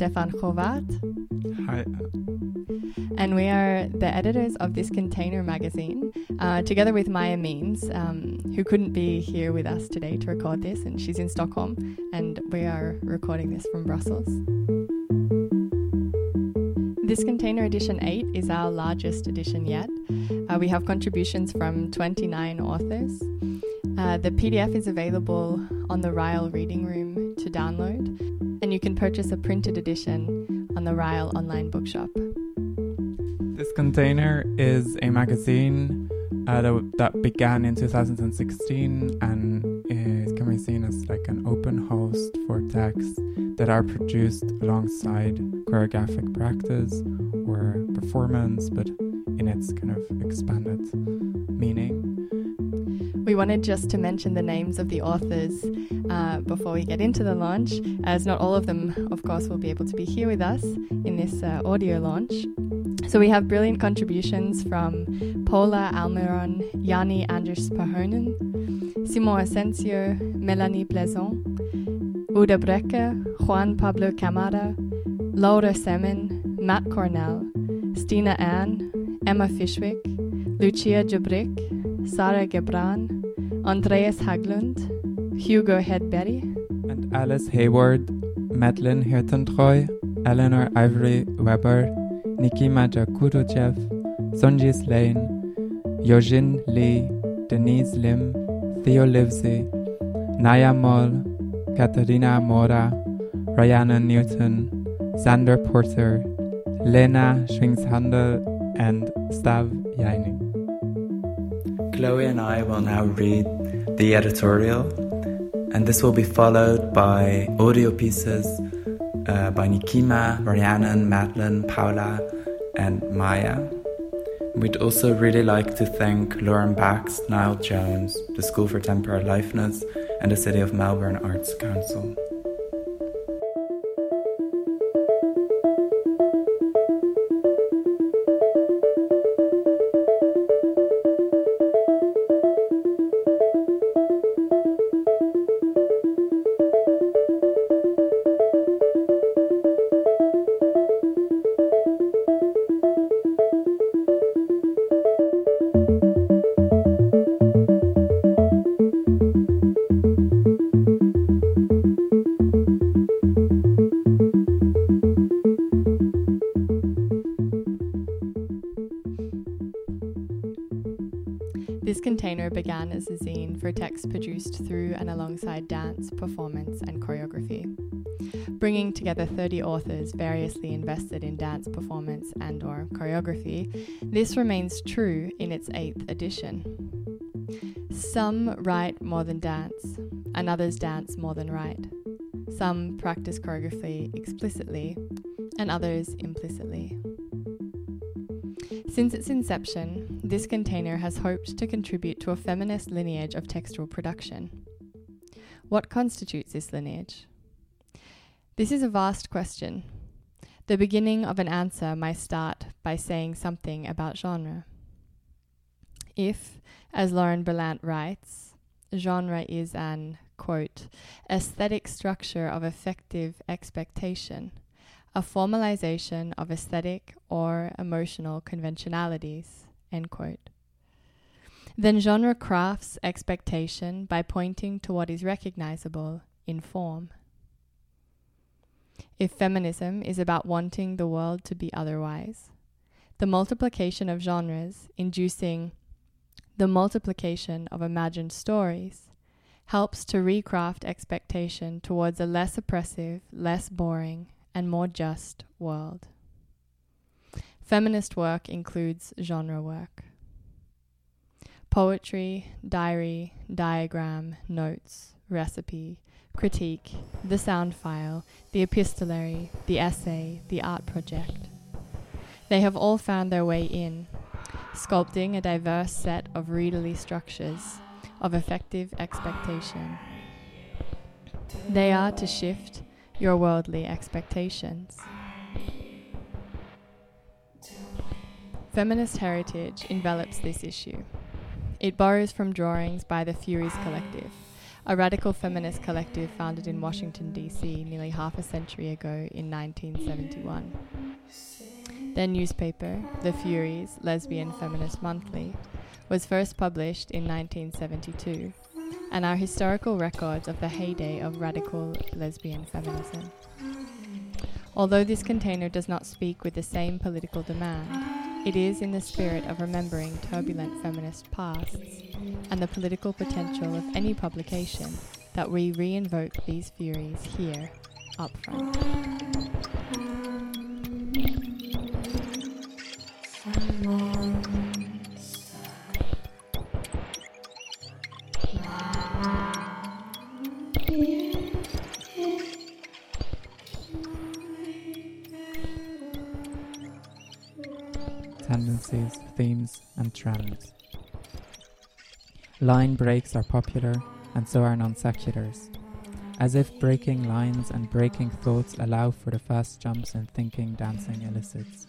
Stefan Govaart. Hi. And we are the editors of this container magazine, uh, together with Maya Means, um, who couldn't be here with us today to record this, and she's in Stockholm, and we are recording this from Brussels. This container edition 8 is our largest edition yet. Uh, we have contributions from 29 authors. Uh, the PDF is available on the Rile Reading Room to download, and you can purchase a printed edition on the Rile online bookshop. This container is a magazine uh, that, that, began in 2016 and is can be seen as like an open host for texts that are produced alongside choreographic practice or performance, but in its kind of expanded meaning. We wanted just to mention the names of the authors uh, before we get into the launch, as not all of them, of course, will be able to be here with us in this uh, audio launch. So we have brilliant contributions from Paula Almiron, Jani Anders Purhonen, Simon Asencio, Melanie Blaison, Oda Brekke, Juan Pablo Camara, Laura Cemin, Matt Cornell, Stina Ehn, Emma Fishwick, Lucija Grbic, Sara Gebran, Andreas Haglund, Hugo Hedberg, and Alice Heyward, Madlen Hirtentreu, Eleanor Ivory Weber, Nikima Jagudajev, Sonjis Laine, Yoojin Lee, Denise Lim, Theo Livesey, Naya Moll, Caterina Mora, Rhiannon Newton, Zander Porter, Lena Schwingshandl, and Stav Yeini. Chloe and I will now read the editorial, and this will be followed by audio pieces uh, by Nikima, Rhiannon, Madlen, Paula, and Maya. We'd also really like to thank Lauren Bax, Niall Jones, the School for Temporary Liveness, and the City of Melbourne Arts Council. As a zine for texts produced through and alongside dance, performance, and choreography. Bringing together 30 authors variously invested in dance, performance, and or choreography, this remains true in its 8th edition. Some write more than dance, and others dance more than write. Some practice choreography explicitly, and others implicitly. Since its inception, this container has hoped to contribute to a feminist lineage of textual production. What constitutes this lineage? This is a vast question. The beginning of an answer might start by saying something about genre. If, as Lauren Berlant writes, genre is an, quote, aesthetic structure of affective expectation, a formalization of aesthetic or emotional conventionalities. End quote. Then genre crafts expectation by pointing to what is recognizable in form. If feminism is about wanting the world to be otherwise, the multiplication of genres inducing the multiplication of imagined stories helps to recraft expectation towards a less oppressive, less boring, and more just world. Feminist work includes genre work. Poetry, diary, diagram, notes, recipe, critique, the sound file, the epistolary, the essay, the art project. They have all found their way in, sculpting a diverse set of readerly structures of affective expectation. They are to shift your worldly expectations. Feminist heritage envelops this issue. It borrows from drawings by the Furies Collective, a radical feminist collective founded in Washington, D.C. nearly half a century ago in 1971. Their newspaper, The Furies Lesbian Feminist Monthly, was first published in 1972 and are historical records of the heyday of radical lesbian feminism. Although this container does not speak with the same political demand, it is in the spirit of remembering turbulent feminist pasts and the political potential of any publication that we re-invoke these furies here, up front. Line breaks are popular, and so are non sequiturs. As if breaking lines and breaking thoughts allow for the fast jumps in thinking dancing elicits.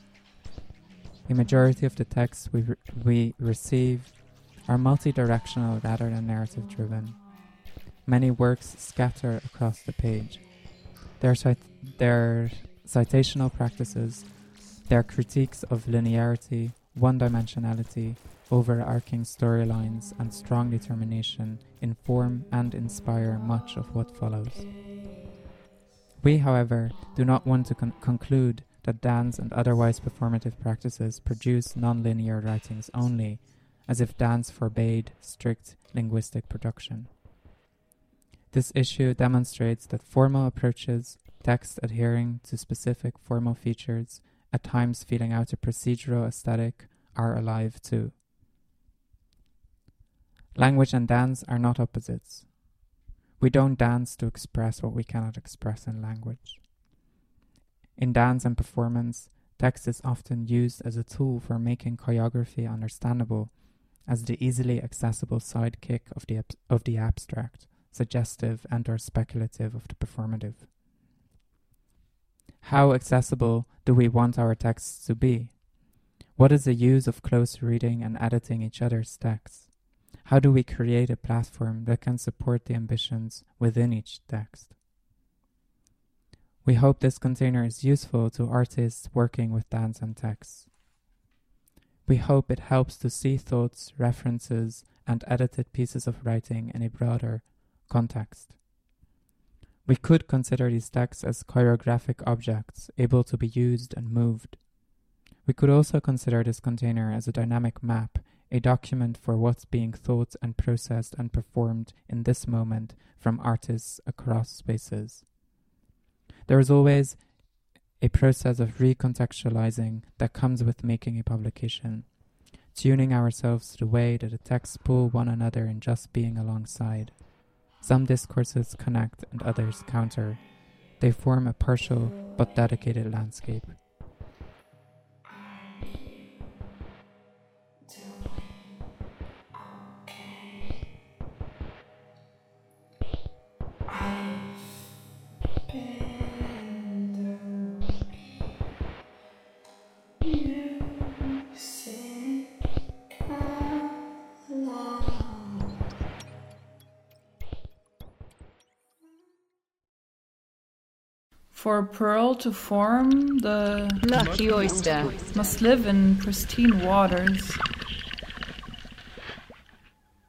A majority of the texts we, re- we receive are multi-directional rather than narrative driven. Many works scatter across the page. Their, cit- their citational practices their critiques of linearity, one dimensionality, overarching storylines, and strong determination inform and inspire much of what follows. We, however, do not want to con- conclude that dance and otherwise performative practices produce non-linear writings only, as if dance forbade strict linguistic production. This issue demonstrates that formal approaches, text adhering to specific formal features, at times feeling out a procedural aesthetic, are alive too. Language and dance are not opposites. We don't dance to express what we cannot express in language. In dance and performance, text is often used as a tool for making choreography understandable as the easily accessible sidekick of the, ab- of the abstract, suggestive and or speculative of the performative. How accessible do we want our texts to be? What is the use of close reading and editing each other's texts? How do we create a platform that can support the ambitions within each text? We hope this container is useful to artists working with dance and text. We hope it helps to see thoughts, references, and edited pieces of writing in a broader context. We could consider these texts as choreographic objects able to be used and moved. We could also consider this container as a dynamic map, a document for what's being thought and processed and performed in this moment from artists across spaces. There is always a process of recontextualizing that comes with making a publication, tuning ourselves to the way that the texts pull one another in just being alongside. Some discourses connect and others counter. They form a partial but dedicated landscape. For a pearl to form, the Lucky oyster. must live in pristine waters.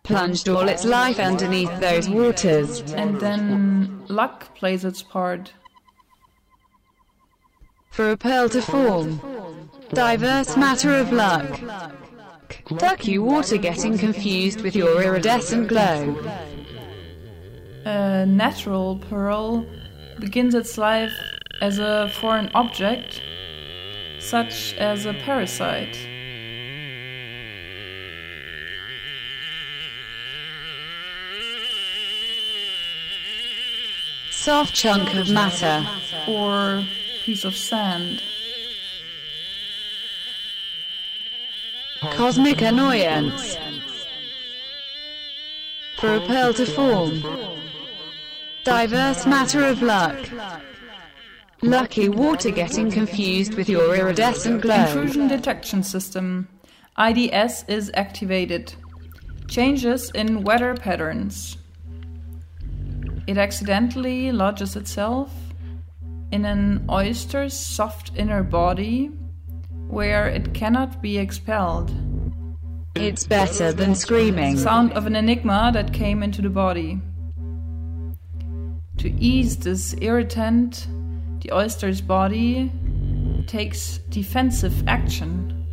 Plunged all its life underneath those waters. And then luck plays its part. For a pearl to form. Diverse matter of luck. Ducky water getting confused with your iridescent glow. A natural pearl begins its life as a foreign object, such as a parasite. Soft chunk of matter. or piece of sand. Cosmic annoyance. For a pearl to form. Diverse matter of luck. Lucky water getting confused with your iridescent glow. Intrusion detection system. IDS is activated. Changes in weather patterns. It accidentally lodges itself in an oyster's soft inner body where it cannot be expelled. It's better than screaming. Sound of an enigma that came into the body. To ease this irritant, the oyster's body takes defensive action.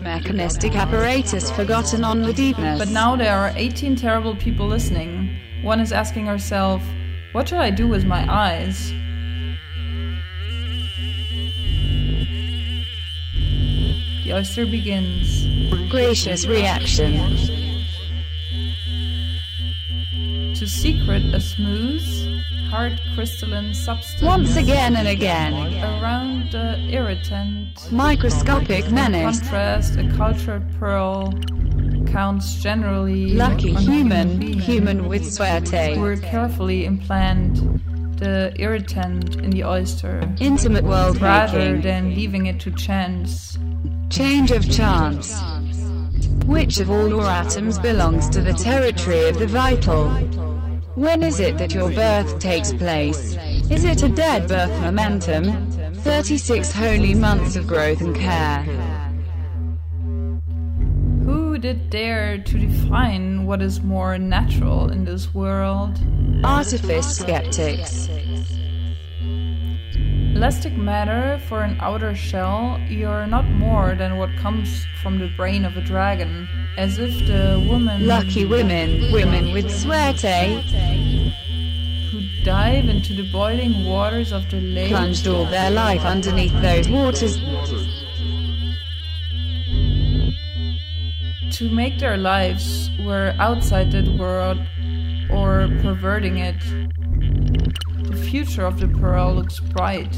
Mechanistic apparatus forgotten on the deepness. But now there are 18 terrible people listening. One is asking herself, What should I do with my eyes? The oyster begins. Gracious reaction. To secret a smooth, hard crystalline substance Once again and again. around the irritant. Microscopic menace. contrast, a cultured pearl counts generally Lucky human, human with suerte. will carefully implant the irritant in the oyster Intimate world rather making. than leaving it to chance. Change of chance. Which of all your atoms belongs to the territory of the vital? When is it that your birth takes place? Is it a dead birth momentum? 36 holy months of growth and care. Who did dare to define what is more natural in this world? Artifice skeptics. Elastic matter for an outer shell, you're not more than what comes from the brain of a dragon. As if the woman Lucky women, women with suerte, eh? who dive into the boiling waters of the lake plunged all their life underneath those waters. to make their lives were outside that world or perverting it. The future of the pearl looks bright,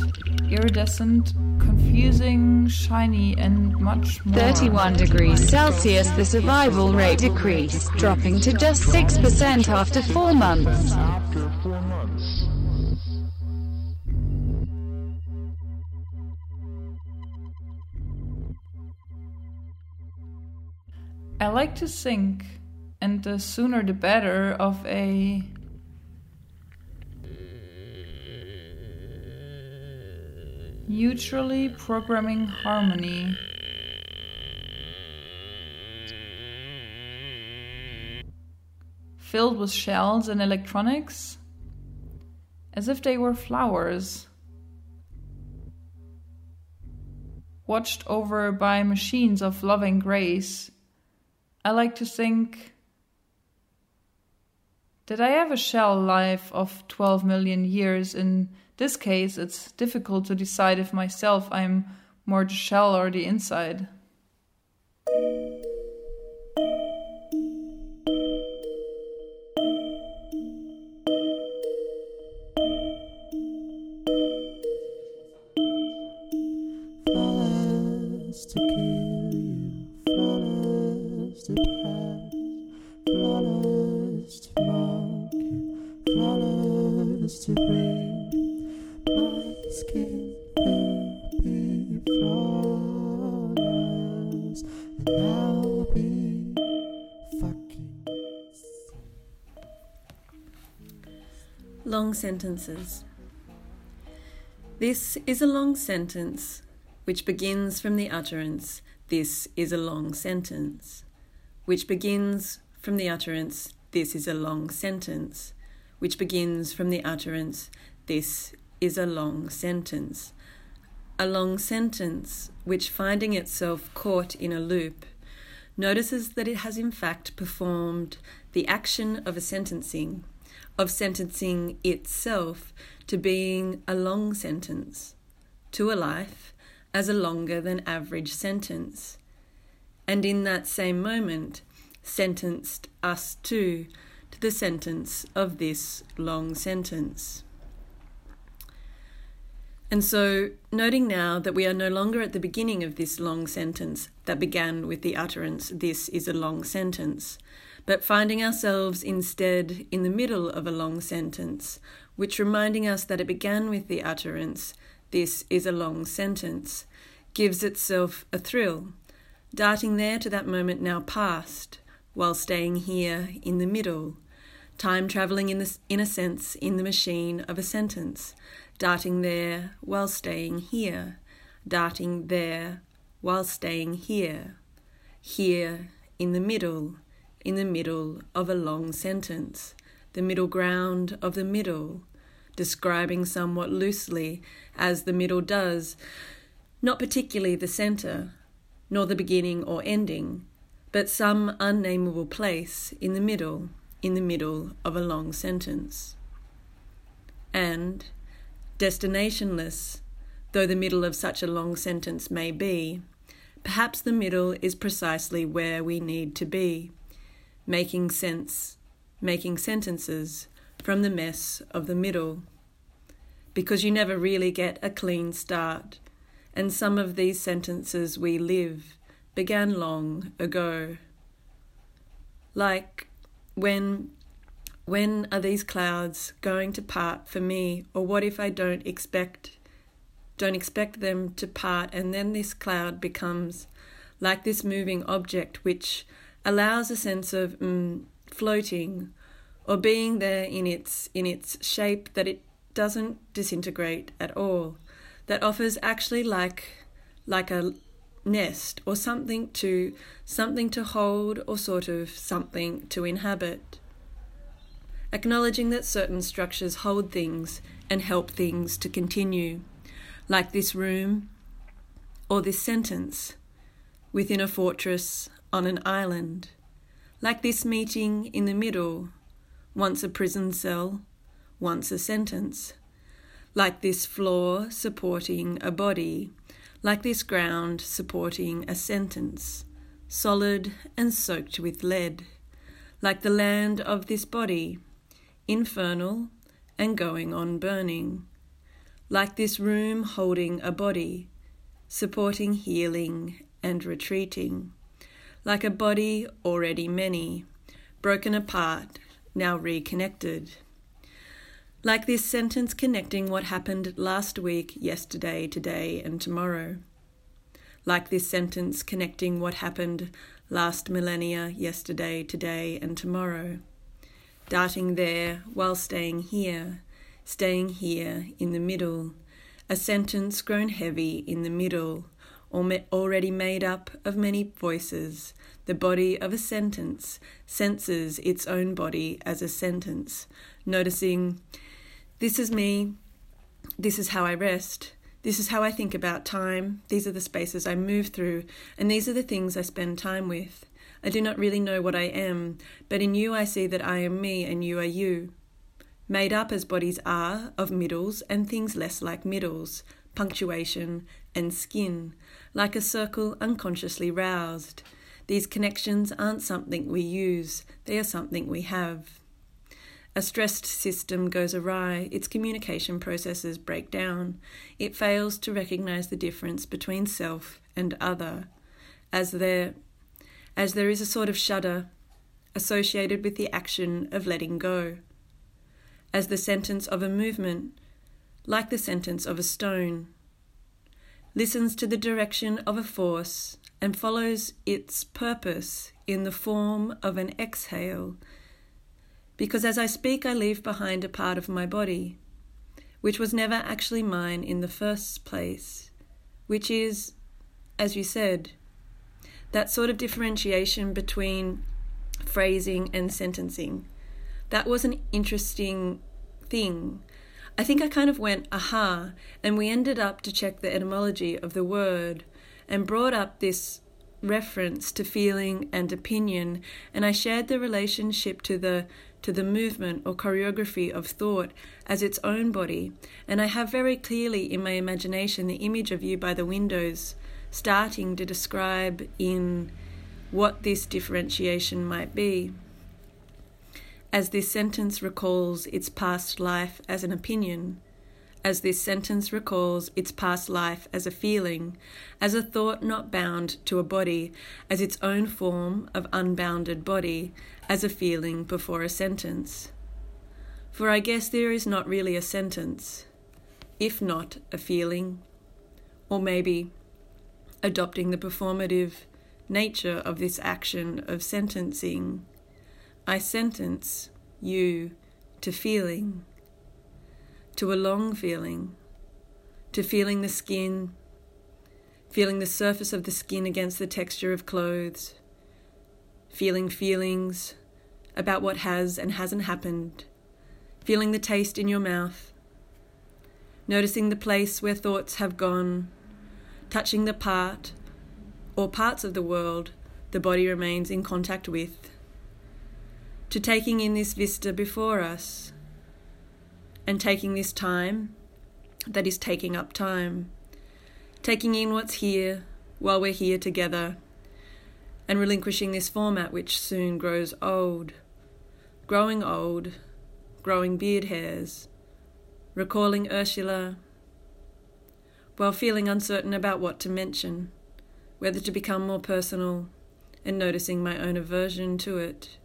iridescent, confusing, shiny, and much more. 31 degrees Celsius, the survival rate decreased, dropping to just 6% after four months. I like to think, and the sooner the better, of a neutrally programming harmony. Filled with shells and electronics, as if they were flowers. Watched over by machines of loving grace I like to think that I have a shell life of 12 million years. In this case, it's difficult to decide if myself I'm more the shell or the inside. Sentences. This is a long sentence which begins from the utterance, This is a long sentence, which begins from the utterance, This is a long sentence, which begins from the utterance, This is a long sentence. A long sentence which, finding itself caught in a loop, notices that it has in fact performed the action of a sentencing, of sentencing itself to being a long sentence, to a life as a longer than average sentence, and in that same moment sentenced us too to the sentence of this long sentence. And so, noting now that we are no longer at the beginning of this long sentence that began with the utterance, This is a long sentence, but finding ourselves instead in the middle of a long sentence which reminding us that it began with the utterance, This is a long sentence, gives itself a thrill, darting there to that moment now past, while staying here in the middle, time travelling in, the, in a sense in the machine of a sentence, darting there while staying here, darting there while staying here, here in the middle, in the middle of a long sentence, the middle ground of the middle, describing somewhat loosely as the middle does, not particularly the centre, nor the beginning or ending, but some unnameable place in the middle, in the middle of a long sentence. And, destinationless, though the middle of such a long sentence may be, perhaps the middle is precisely where we need to be, making sense, making sentences from the mess of the middle. Because you never really get a clean start, and some of these sentences we live began long ago. Like, when when are these clouds going to part for me or what if i don't expect don't expect them to part and then this cloud becomes like this moving object which allows a sense of mm, floating or being there in its in its shape that it doesn't disintegrate at all that offers actually like like a nest or something to something to hold or sort of something to inhabit. Acknowledging that certain structures hold things and help things to continue like this room or this sentence within a fortress on an island. Like this meeting in the middle once a prison cell once a sentence. Like this floor supporting a body like this ground supporting a sentence, solid and soaked with lead, like the land of this body, infernal and going on burning, like this room holding a body, supporting healing and retreating, like a body already many, broken apart, now reconnected. Like this sentence connecting what happened last week, yesterday, today, and tomorrow. Like this sentence connecting what happened last millennia, yesterday, today, and tomorrow. Darting there while staying here, staying here in the middle. A sentence grown heavy in the middle, already made up of many voices. The body of a sentence senses its own body as a sentence, noticing this is me. This is how I rest. This is how I think about time. These are the spaces I move through, and these are the things I spend time with. I do not really know what I am, but in you I see that I am me and you are you. Made up as bodies are of middles and things less like middles, punctuation and skin, like a circle unconsciously roused. These connections aren't something we use, they are something we have. A stressed system goes awry, its communication processes break down, it fails to recognize the difference between self and other, as there, as there is a sort of shudder associated with the action of letting go, as the sentence of a movement, like the sentence of a stone, listens to the direction of a force and follows its purpose in the form of an exhale because as I speak, I leave behind a part of my body, which was never actually mine in the first place, which is, as you said, that sort of differentiation between phrasing and sentencing. That was an interesting thing. I think I kind of went, aha, and we ended up to check the etymology of the word and brought up this reference to feeling and opinion, and I shared the relationship to the to the movement or choreography of thought as its own body, and I have very clearly in my imagination the image of you by the windows, starting to describe in what this differentiation might be. As this sentence recalls its past life as an opinion, as this sentence recalls its past life as a feeling, as a thought not bound to a body, as its own form of unbounded body, as a feeling before a sentence. For I guess there is not really a sentence, if not a feeling, or maybe adopting the performative nature of this action of sentencing. I sentence you to feeling, to a long feeling, to feeling the skin, feeling the surface of the skin against the texture of clothes, feeling feelings about what has and hasn't happened, feeling the taste in your mouth, noticing the place where thoughts have gone, touching the part or parts of the world the body remains in contact with, to taking in this vista before us, and taking this time that is taking up time, taking in what's here while we're here together, and relinquishing this format which soon grows old, growing old, growing beard hairs, recalling Ursula, while feeling uncertain about what to mention, whether to become more personal, and noticing my own aversion to it,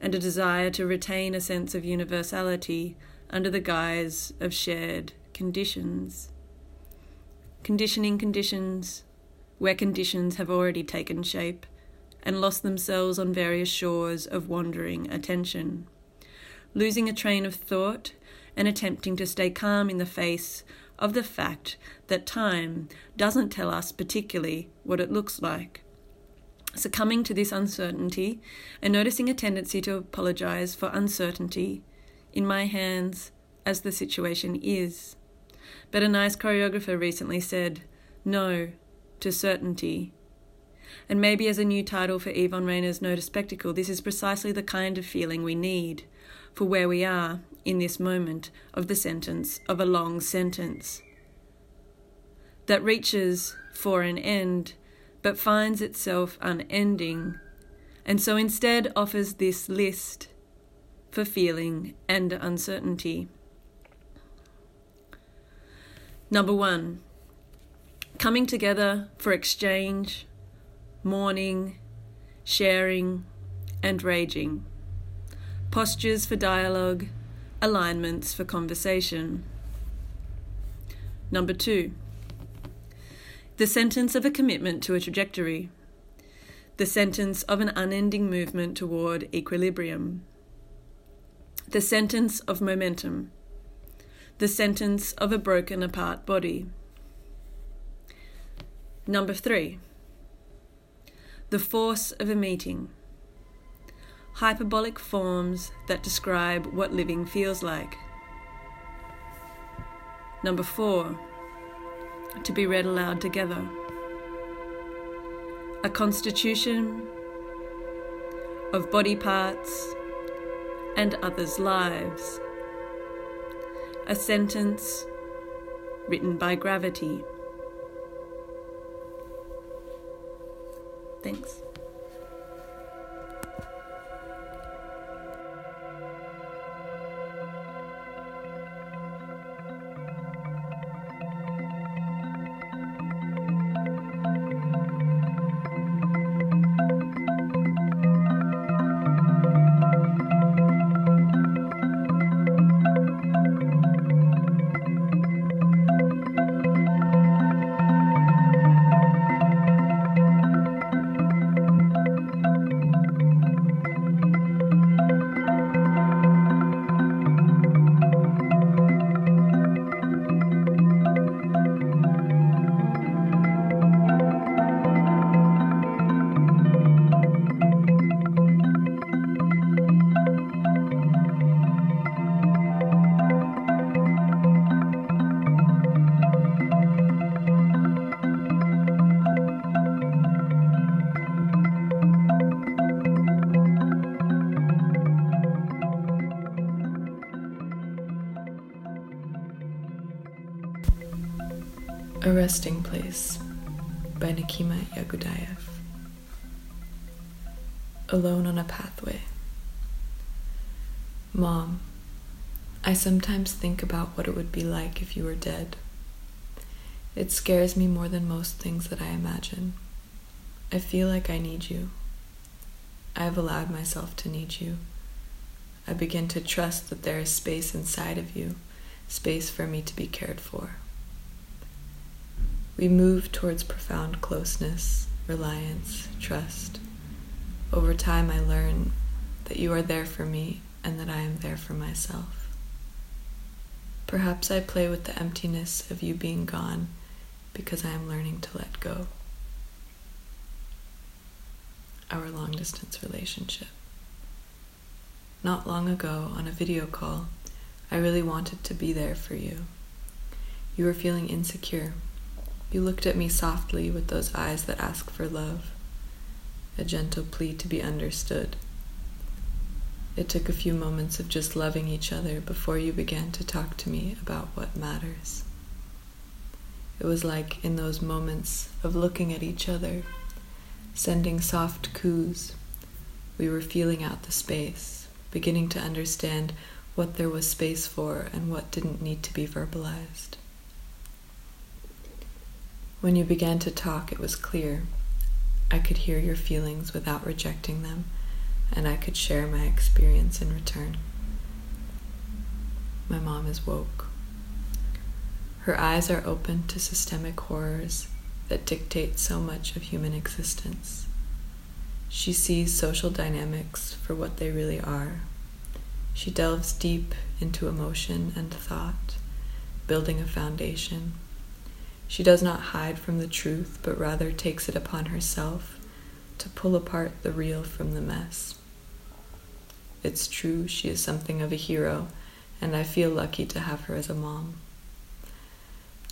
and a desire to retain a sense of universality under the guise of shared conditions. Conditioning conditions, where conditions have already taken shape and lost themselves on various shores of wandering attention. Losing a train of thought and attempting to stay calm in the face of the fact that time doesn't tell us particularly what it looks like. Succumbing to this uncertainty and noticing a tendency to apologize for uncertainty in my hands as the situation is. But a nice choreographer recently said, no to certainty. And maybe as a new title for Yvonne Note of Spectacle, this is precisely the kind of feeling we need for where we are in this moment of the sentence of a long sentence that reaches for an end but finds itself unending, and so instead offers this list for feeling and uncertainty. Number one, coming together for exchange, mourning, sharing, and raging. Postures for dialogue, alignments for conversation. Number two, the sentence of a commitment to a trajectory. The sentence of an unending movement toward equilibrium. The sentence of momentum the sentence of a broken apart body. Number three, the force of a meeting. Hyperbolic forms that describe what living feels like. Number four, to be read aloud together. A constitution of body parts and others' lives a sentence written by gravity. Thanks. Alone on a Pathway. Mom, I sometimes think about what it would be like if you were dead. It scares me more than most things that I imagine. I feel like I need you. I have allowed myself to need you. I begin to trust that there is space inside of you, space for me to be cared for. We move towards profound closeness, reliance, trust. Over time, I learn that you are there for me and that I am there for myself. Perhaps I play with the emptiness of you being gone because I am learning to let go. Our long distance relationship. Not long ago, on a video call, I really wanted to be there for you. You were feeling insecure. You looked at me softly with those eyes that ask for love, a gentle plea to be understood. It took a few moments of just loving each other before you began to talk to me about what matters. It was like in those moments of looking at each other, sending soft coos, we were feeling out the space, beginning to understand what there was space for and what didn't need to be verbalized. When you began to talk, it was clear. I could hear your feelings without rejecting them and I could share my experience in return. My mom is woke. Her eyes are open to systemic horrors that dictate so much of human existence. She sees social dynamics for what they really are. She delves deep into emotion and thought, building a foundation. She does not hide from the truth, but rather takes it upon herself to pull apart the real from the mess. It's true, she is something of a hero, and I feel lucky to have her as a mom.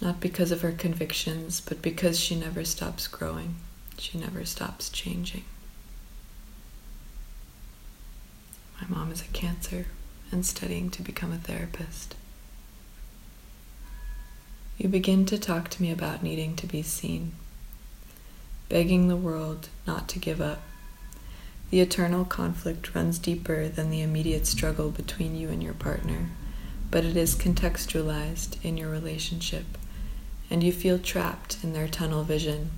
Not because of her convictions, but because she never stops growing, she never stops changing. My mom is a cancer and studying to become a therapist. You begin to talk to me about needing to be seen, begging the world not to give up the eternal conflict runs deeper than the immediate struggle between you and your partner, but it is contextualized in your relationship, and you feel trapped in their tunnel vision,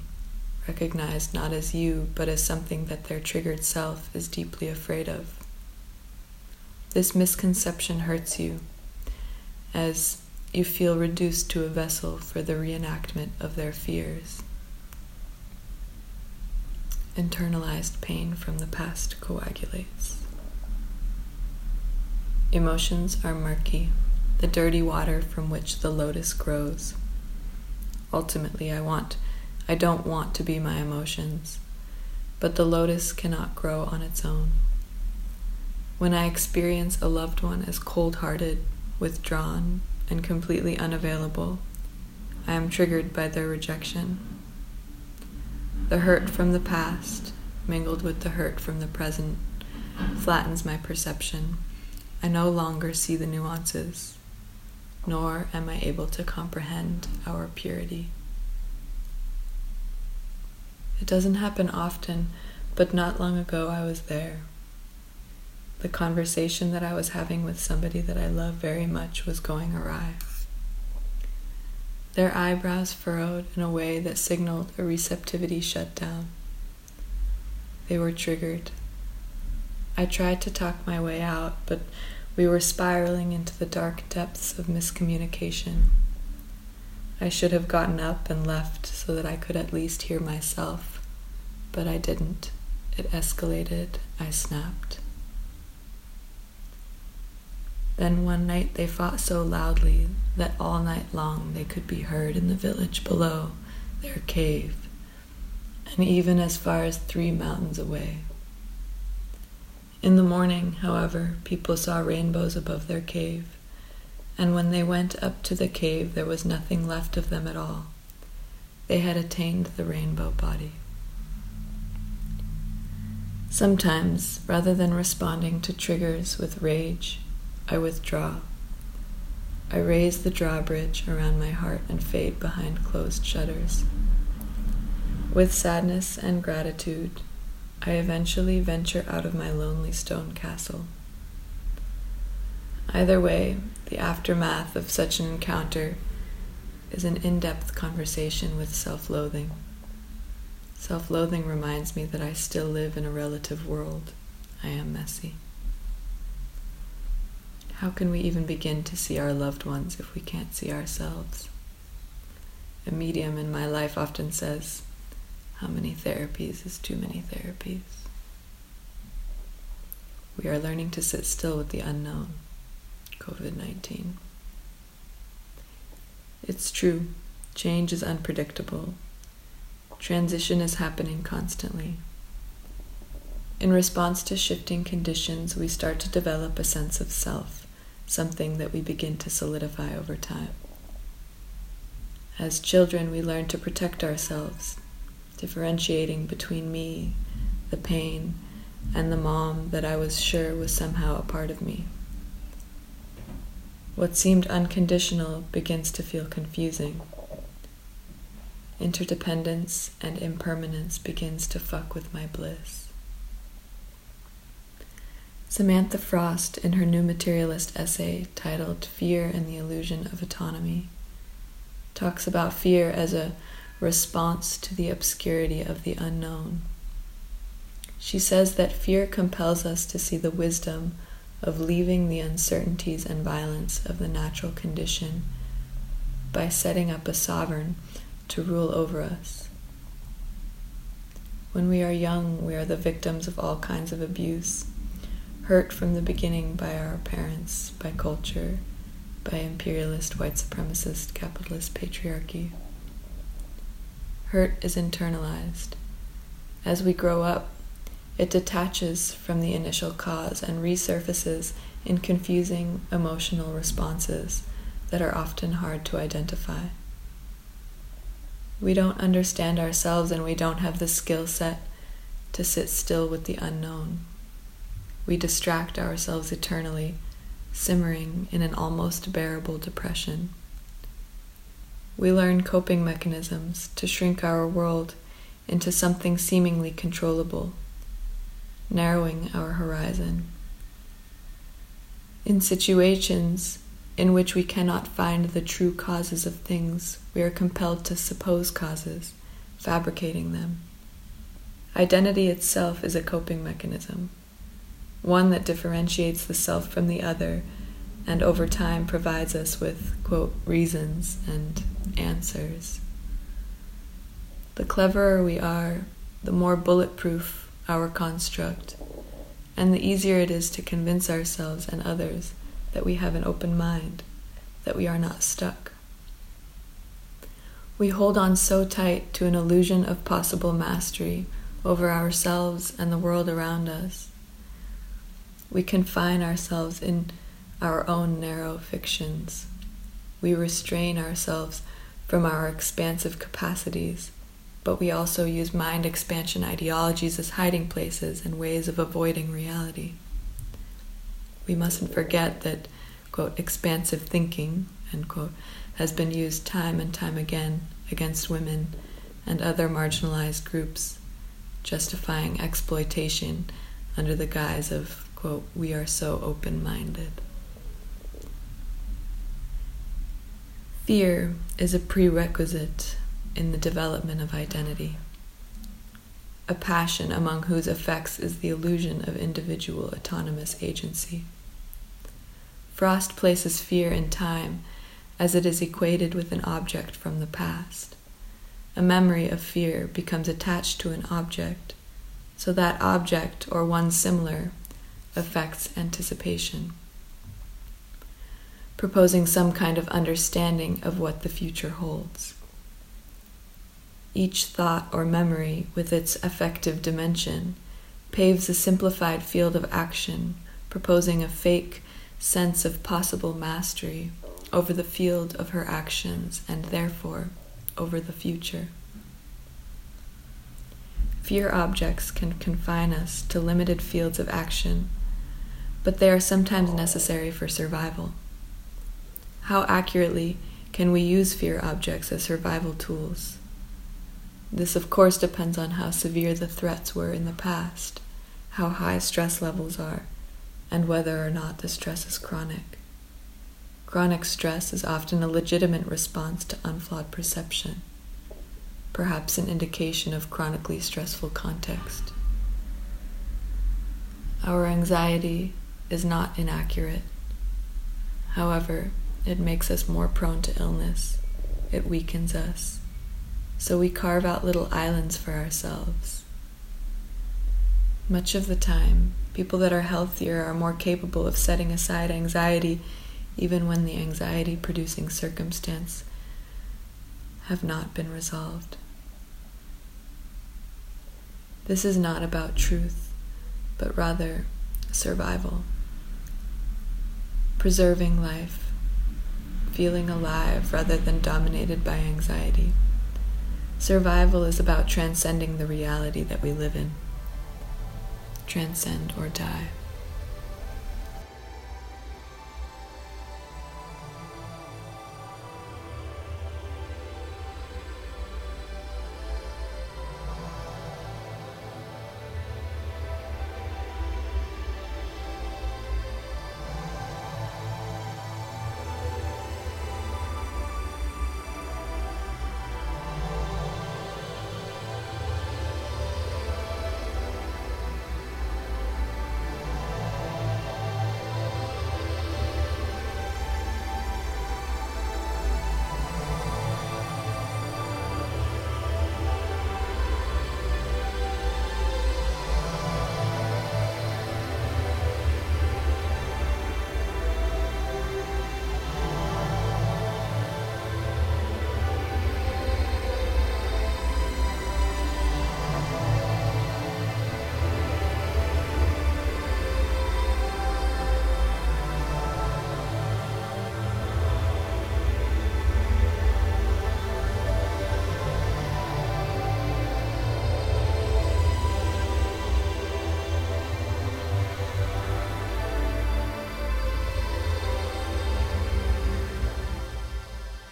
recognized not as you, but as something that their triggered self is deeply afraid of. This misconception hurts you, as you feel reduced to a vessel for the reenactment of their fears. Internalized pain from the past coagulates. Emotions are murky, the dirty water from which the lotus grows. Ultimately, I want, I don't want to be my emotions, but the lotus cannot grow on its own. When I experience a loved one as cold hearted, withdrawn, and completely unavailable, I am triggered by their rejection. The hurt from the past, mingled with the hurt from the present, flattens my perception. I no longer see the nuances, nor am I able to comprehend our purity. It doesn't happen often, but not long ago I was there. The conversation that I was having with somebody that I love very much was going awry their eyebrows furrowed in a way that signaled a receptivity shutdown. They were triggered. I tried to talk my way out, but we were spiraling into the dark depths of miscommunication. I should have gotten up and left so that I could at least hear myself, but I didn't. It escalated. I snapped. Then one night they fought so loudly that all night long they could be heard in the village below their cave, and even as far as three mountains away. In the morning, however, people saw rainbows above their cave, and when they went up to the cave, there was nothing left of them at all. They had attained the rainbow body. Sometimes, rather than responding to triggers with rage, I withdraw. I raise the drawbridge around my heart and fade behind closed shutters. With sadness and gratitude, I eventually venture out of my lonely stone castle. Either way, the aftermath of such an encounter is an in depth conversation with self loathing. Self loathing reminds me that I still live in a relative world. I am messy. How can we even begin to see our loved ones if we can't see ourselves? A medium in my life often says, How many therapies is too many therapies? We are learning to sit still with the unknown, COVID 19. It's true, change is unpredictable. Transition is happening constantly. In response to shifting conditions, we start to develop a sense of self, something that we begin to solidify over time. As children, we learn to protect ourselves, differentiating between me, the pain, and the mom that I was sure was somehow a part of me. What seemed unconditional begins to feel confusing. Interdependence and impermanence begins to fuck with my bliss. Samantha Frost, in her new materialist essay titled Fear and the Illusion of Autonomy, talks about fear as a response to the obscurity of the unknown. She says that fear compels us to see the wisdom of leaving the uncertainties and violence of the natural condition by setting up a sovereign to rule over us. When we are young, we are the victims of all kinds of abuse, hurt from the beginning by our parents, by culture, by imperialist, white supremacist, capitalist patriarchy. Hurt is internalized. As we grow up, it detaches from the initial cause and resurfaces in confusing emotional responses that are often hard to identify. We don't understand ourselves and we don't have the skill set to sit still with the unknown. We distract ourselves eternally, simmering in an almost bearable depression. We learn coping mechanisms to shrink our world into something seemingly controllable, narrowing our horizon. In situations in which we cannot find the true causes of things, we are compelled to suppose causes, fabricating them. Identity itself is a coping mechanism, one that differentiates the self from the other and over time provides us with, quote, reasons and answers. The cleverer we are, the more bulletproof our construct, and the easier it is to convince ourselves and others that we have an open mind, that we are not stuck. We hold on so tight to an illusion of possible mastery over ourselves and the world around us. We confine ourselves in our own narrow fictions. We restrain ourselves from our expansive capacities, but we also use mind expansion ideologies as hiding places and ways of avoiding reality we mustn't forget that, quote, expansive thinking, end quote, has been used time and time again against women and other marginalized groups, justifying exploitation under the guise of, quote, we are so open minded. Fear is a prerequisite in the development of identity, a passion among whose effects is the illusion of individual autonomous agency. Frost places fear in time as it is equated with an object from the past. A memory of fear becomes attached to an object, so that object or one similar affects anticipation, proposing some kind of understanding of what the future holds. Each thought or memory, with its affective dimension, paves a simplified field of action, proposing a fake sense of possible mastery over the field of her actions and therefore over the future. Fear objects can confine us to limited fields of action, but they are sometimes necessary for survival. How accurately can we use fear objects as survival tools? This, of course, depends on how severe the threats were in the past, how high stress levels are, and whether or not the stress is chronic. Chronic stress is often a legitimate response to unflawed perception, perhaps an indication of chronically stressful context. Our anxiety is not inaccurate, However, it makes us more prone to illness. It weakens us. So we carve out little islands for ourselves. Much of the time, people that are healthier are more capable of setting aside anxiety even when the anxiety producing circumstance have not been resolved. This is not about truth, but rather survival. Preserving life, feeling alive rather than dominated by anxiety. Survival is about transcending the reality that we live in. Transcend or die.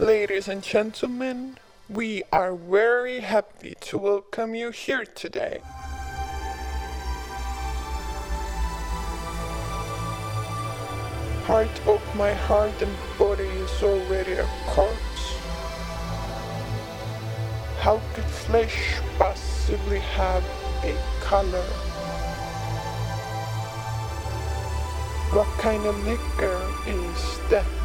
Ladies and gentlemen, we are very happy to welcome you here today. Part of my heart and body is already a corpse. How could flesh possibly have a color? What kind of liquor is that?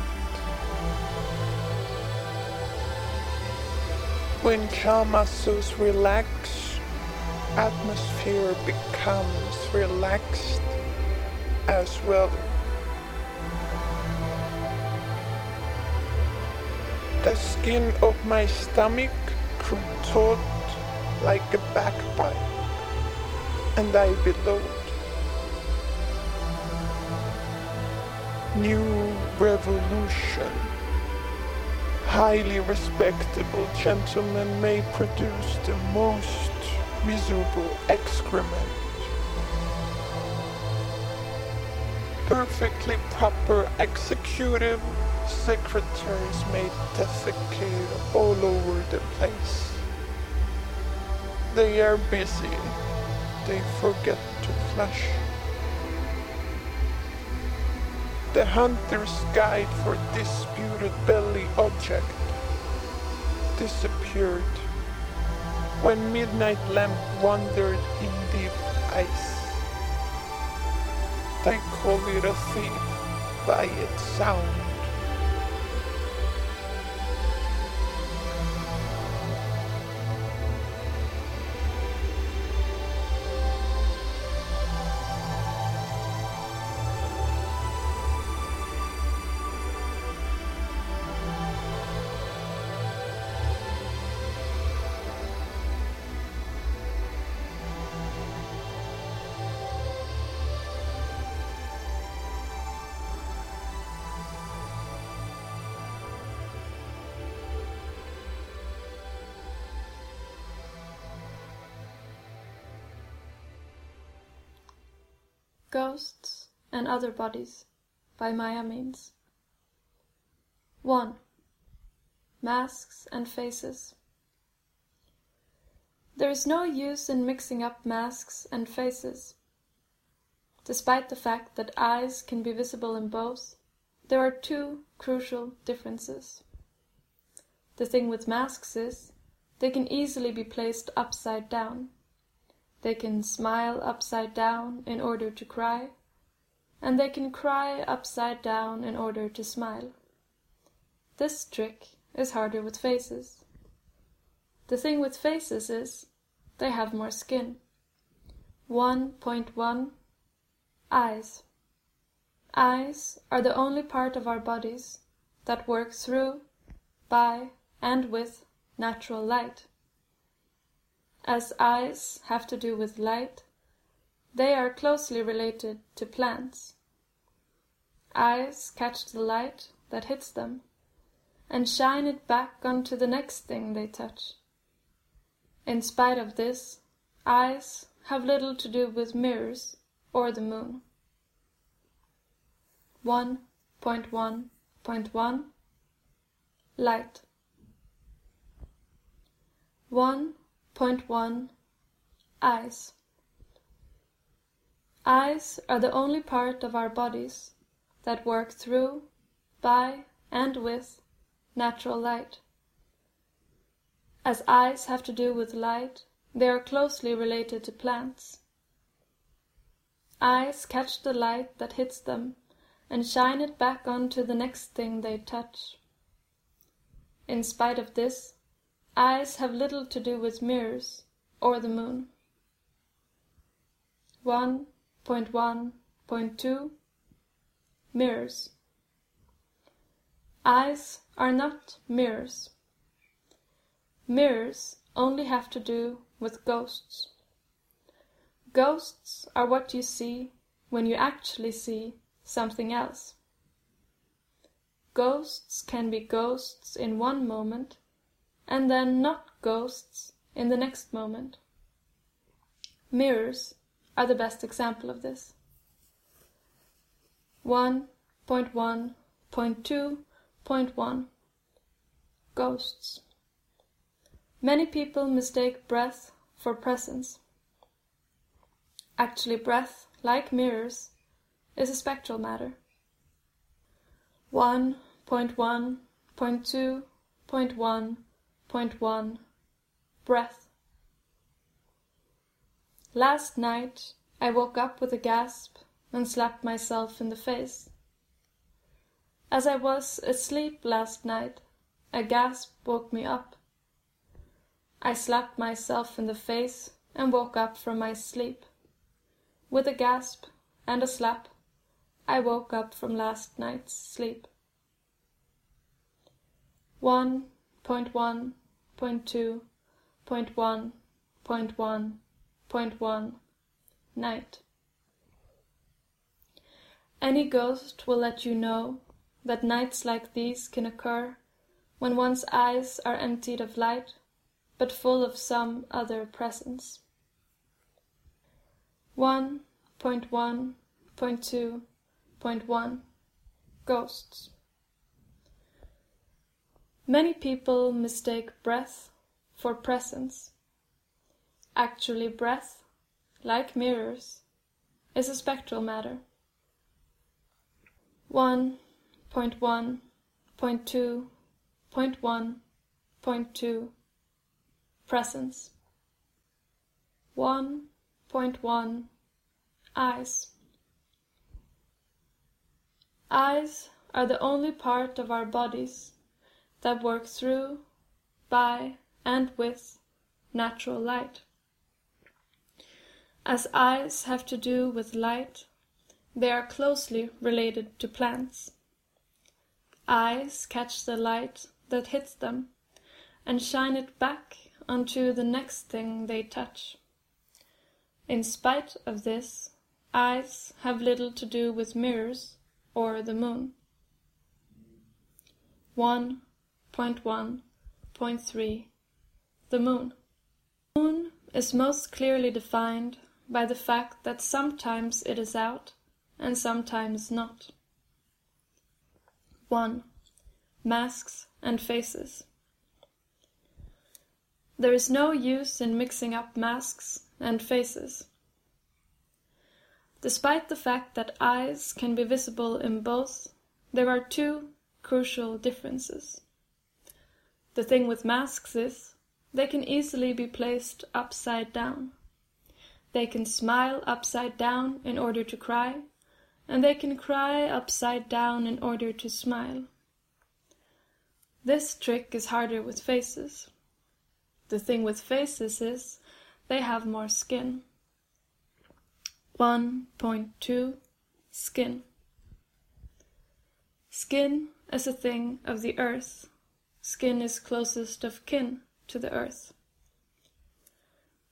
When child muscles relax, atmosphere becomes relaxed as well. The skin of my stomach taut like a bagpipe, and I bellowed. New revolution highly respectable gentlemen may produce the most miserable excrement. Perfectly proper executive secretaries may defecate all over the place. They are busy. They forget to flush. The hunter's guide for disputed belly object disappeared when midnight lamp wandered in deep ice. They call it a thief by its sound. Ghosts and Other Bodies by Maya Means. 1. Masks and Faces. There is no use in mixing up masks and faces. Despite the fact that eyes can be visible in both, there are two crucial differences. The thing with masks is, they can easily be placed upside down. They can smile upside down in order to cry. and they can cry upside down in order to smile. This trick is harder with faces. The thing with faces is they have more skin. 1.1 Eyes. Eyes are the only part of our bodies that work through, by, and with natural light. As eyes have to do with light, they are closely related to plants. Eyes catch the light that hits them and shine it back onto the next thing they touch. In spite of this, eyes have little to do with mirrors or the moon. 1.1.1 Light 1.1 Eyes Eyes are the only part of our bodies that work through, by, and with natural light. As eyes have to do with light, they are closely related to plants. Eyes catch the light that hits them and shine it back onto the next thing they touch. In spite of this, eyes have little to do with mirrors or the moon. 1.1.2 Mirrors Eyes are not mirrors. Mirrors only have to do with ghosts. Ghosts are what you see when you actually see something else. Ghosts can be ghosts in one moment and then not ghosts in the next moment. Mirrors are the best example of this. 1.1.2.1 Ghosts Many people mistake breath for presence. Actually, breath, like mirrors, is a spectral matter. 1.1.2.1.1 Breath Last night I woke up with a gasp and slapped myself in the face. As I was asleep last night, a gasp woke me up. I slapped myself in the face and woke up from my sleep. With a gasp and a slap, I woke up from last night's sleep. 1.1.2.1.1.1 Night. Any ghost will let you know that nights like these can occur when one's eyes are emptied of light but full of some other presence. 1.1.2.1 Ghosts Many people mistake breath for presence. Actually, breath, like mirrors, is a spectral matter. 1.1.2.1.2 Presence 1.1 Eyes Eyes are the only part of our bodies that work through, by, and with natural light. As eyes have to do with light, they are closely related to plants. Eyes catch the light that hits them and shine it back onto the next thing they touch. In spite of this, eyes have little to do with mirrors or the moon. 1.1.3 The moon. The moon is most clearly defined by the fact that sometimes it is out and sometimes not. 1. Masks and faces. There is no use in mixing up masks and faces. Despite the fact that eyes can be visible in both, there are two crucial differences. The thing with masks is they can easily be placed upside down. They can smile upside down in order to cry, and they can cry upside down in order to smile. This trick is harder with faces. The thing with faces is they have more skin. 1.2 Skin. Skin is a thing of the earth. Skin is closest of kin to the earth.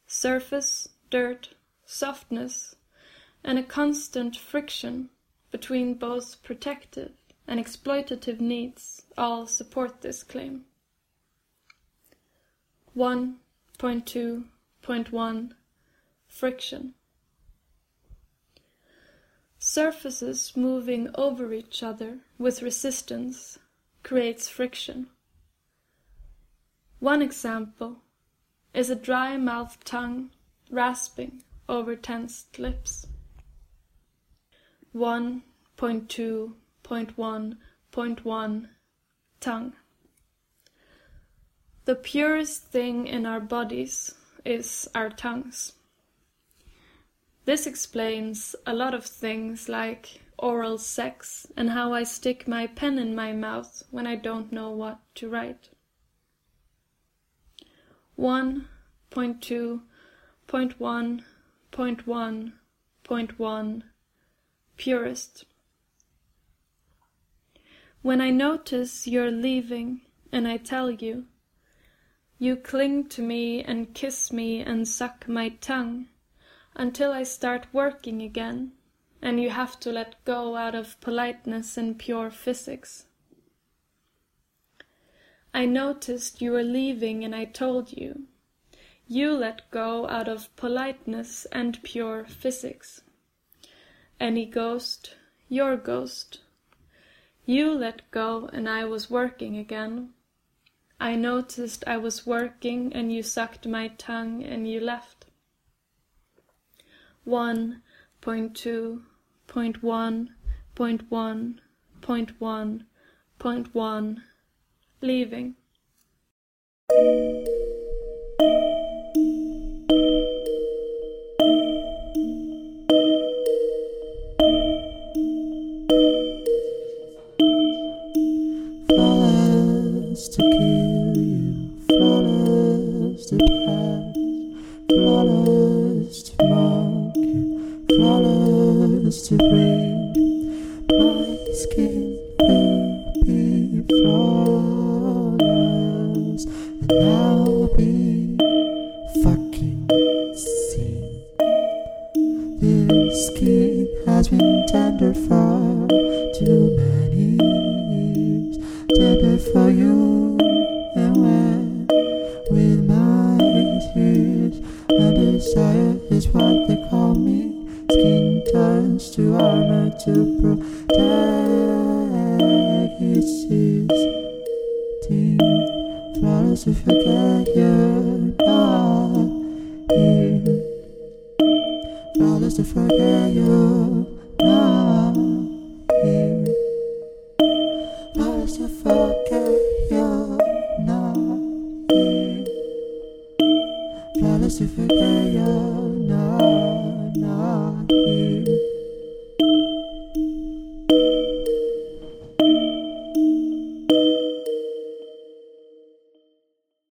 Surface, dirt, softness, and a constant friction between both protective and exploitative needs all support this claim. 1.2.1 Friction Surfaces moving over each other with resistance creates friction. One example is a dry mouthed tongue rasping over tensed lips. 1.2.1.1 Tongue The purest thing in our bodies is our tongues. This explains a lot of things like oral sex and how I stick my pen in my mouth when I don't know what to write. 1.2.1.1.1 Purest. When I notice you're leaving and I tell you, you cling to me and kiss me and suck my tongue until I start working again, and you have to let go out of politeness and pure physics. I noticed you were leaving and I told you. You let go out of politeness and pure physics. Any ghost, your ghost. You let go and I was working again. I noticed I was working and you sucked my tongue and you left. 1.2.1.1.1.1 Leaving.